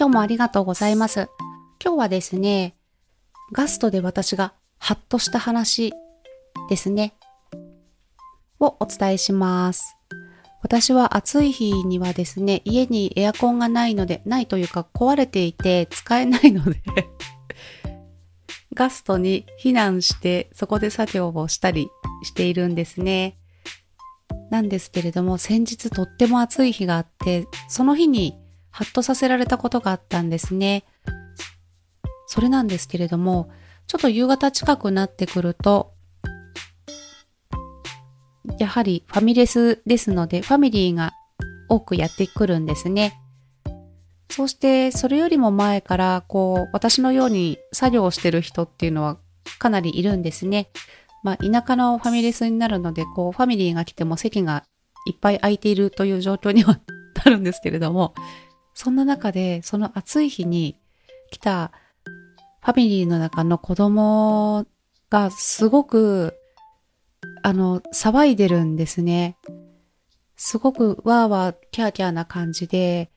今日もありがとうございます。今日はですね、ガストで私がハッとした話ですね。をお伝えします。私は暑い日にはですね、家にエアコンがないので、ないというか壊れていて使えないのでガストに避難してそこで作業をしたりしているんですね。なんですけれども、先日とっても暑い日があって、その日にハッとさせられたことがあったんですね。それなんですけれども、ちょっと夕方近くなってくると、やはりファミレスですので、ファミリーが多くやってくるんですね。そして、それよりも前から、こう、私のように作業をしてる人っていうのはかなりいるんですね。まあ、田舎のファミレスになるので、こう、ファミリーが来ても席がいっぱい空いているという状況にはなるんですけれども、そんな中で、その暑い日に来たファミリーの中の子供がすごく、あの、騒いでるんですね。すごくわーわーキャーキャーな感じで、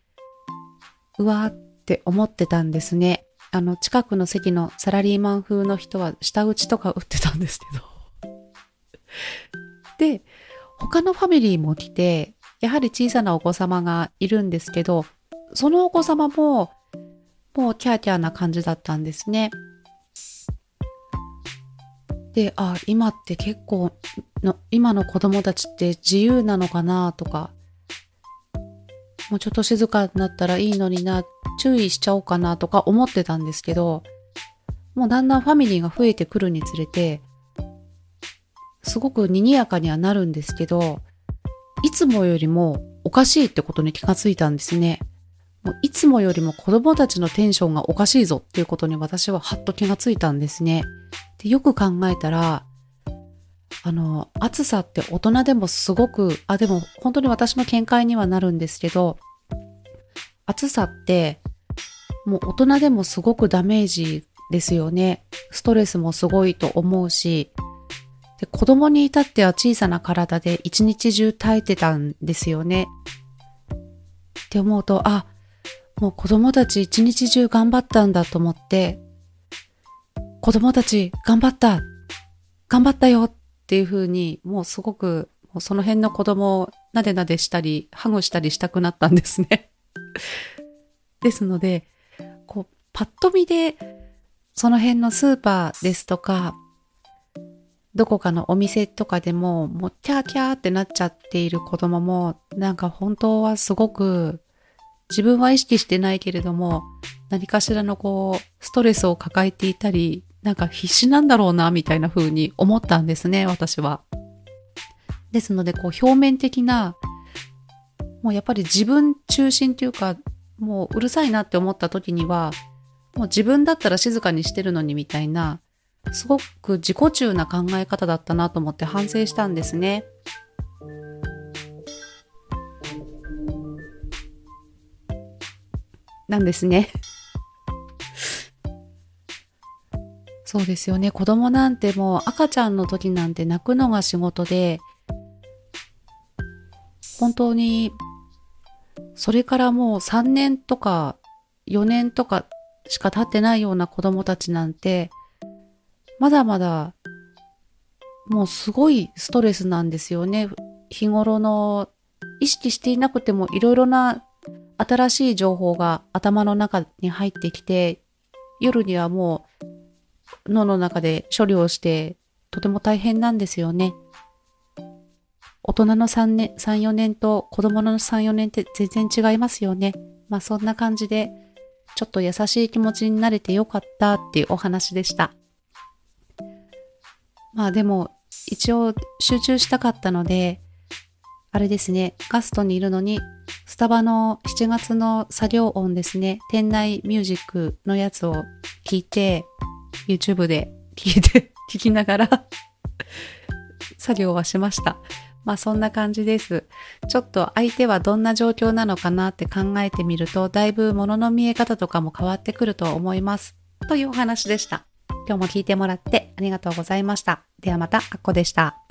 うわーって思ってたんですね。あの、近くの席のサラリーマン風の人は舌打ちとか打ってたんですけど。で、他のファミリーも来て、やはり小さなお子様がいるんですけど、そのお子様も、もうキャーキャーな感じだったんですね。で、あ、今って結構の、今の子供たちって自由なのかなとか、もうちょっと静かになったらいいのにな、注意しちゃおうかなとか思ってたんですけど、もうだんだんファミリーが増えてくるにつれて、すごく賑やかにはなるんですけど、いつもよりもおかしいってことに気がついたんですね。もういつもよりも子供たちのテンションがおかしいぞっていうことに私ははっと気がついたんですね。でよく考えたら、あの、暑さって大人でもすごく、あ、でも本当に私の見解にはなるんですけど、暑さってもう大人でもすごくダメージですよね。ストレスもすごいと思うし、で子供に至っては小さな体で一日中耐えてたんですよね。って思うと、あ、もう子供たち一日中頑張ったんだと思って、子供たち頑張った頑張ったよっていう風に、もうすごく、もうその辺の子供をなでなでしたり、ハグしたりしたくなったんですね。ですので、こう、パッと見で、その辺のスーパーですとか、どこかのお店とかでも、もうキャーキャーってなっちゃっている子供も、なんか本当はすごく自分は意識してないけれども、何かしらのこう、ストレスを抱えていたり、なんか必死なんだろうな、みたいな風に思ったんですね、私は。ですので、こう、表面的な、もうやっぱり自分中心というか、もううるさいなって思った時には、もう自分だったら静かにしてるのにみたいな、すごく自己中な考え方だったなと思って反省したんですね。なんですね。そうですよね。子供なんてもう赤ちゃんの時なんて泣くのが仕事で、本当に、それからもう3年とか4年とかしか経ってないような子供たちなんて、まだまだ、もうすごいストレスなんですよね。日頃の意識していなくてもいろいろな新しい情報が頭の中に入ってきて、夜にはもう脳の中で処理をしてとても大変なんですよね。大人の3年、3、4年と子供の3、4年って全然違いますよね。まあそんな感じで、ちょっと優しい気持ちになれてよかったっていうお話でした。まあでも、一応集中したかったので、あれですね、ガストにいるのにスタバの7月の作業音ですね、店内ミュージックのやつを聞いて、YouTube で聞いて、聞きながら作業はしました。まあそんな感じです。ちょっと相手はどんな状況なのかなって考えてみると、だいぶ物の見え方とかも変わってくると思います。というお話でした。今日も聞いてもらってありがとうございました。ではまた、あっこでした。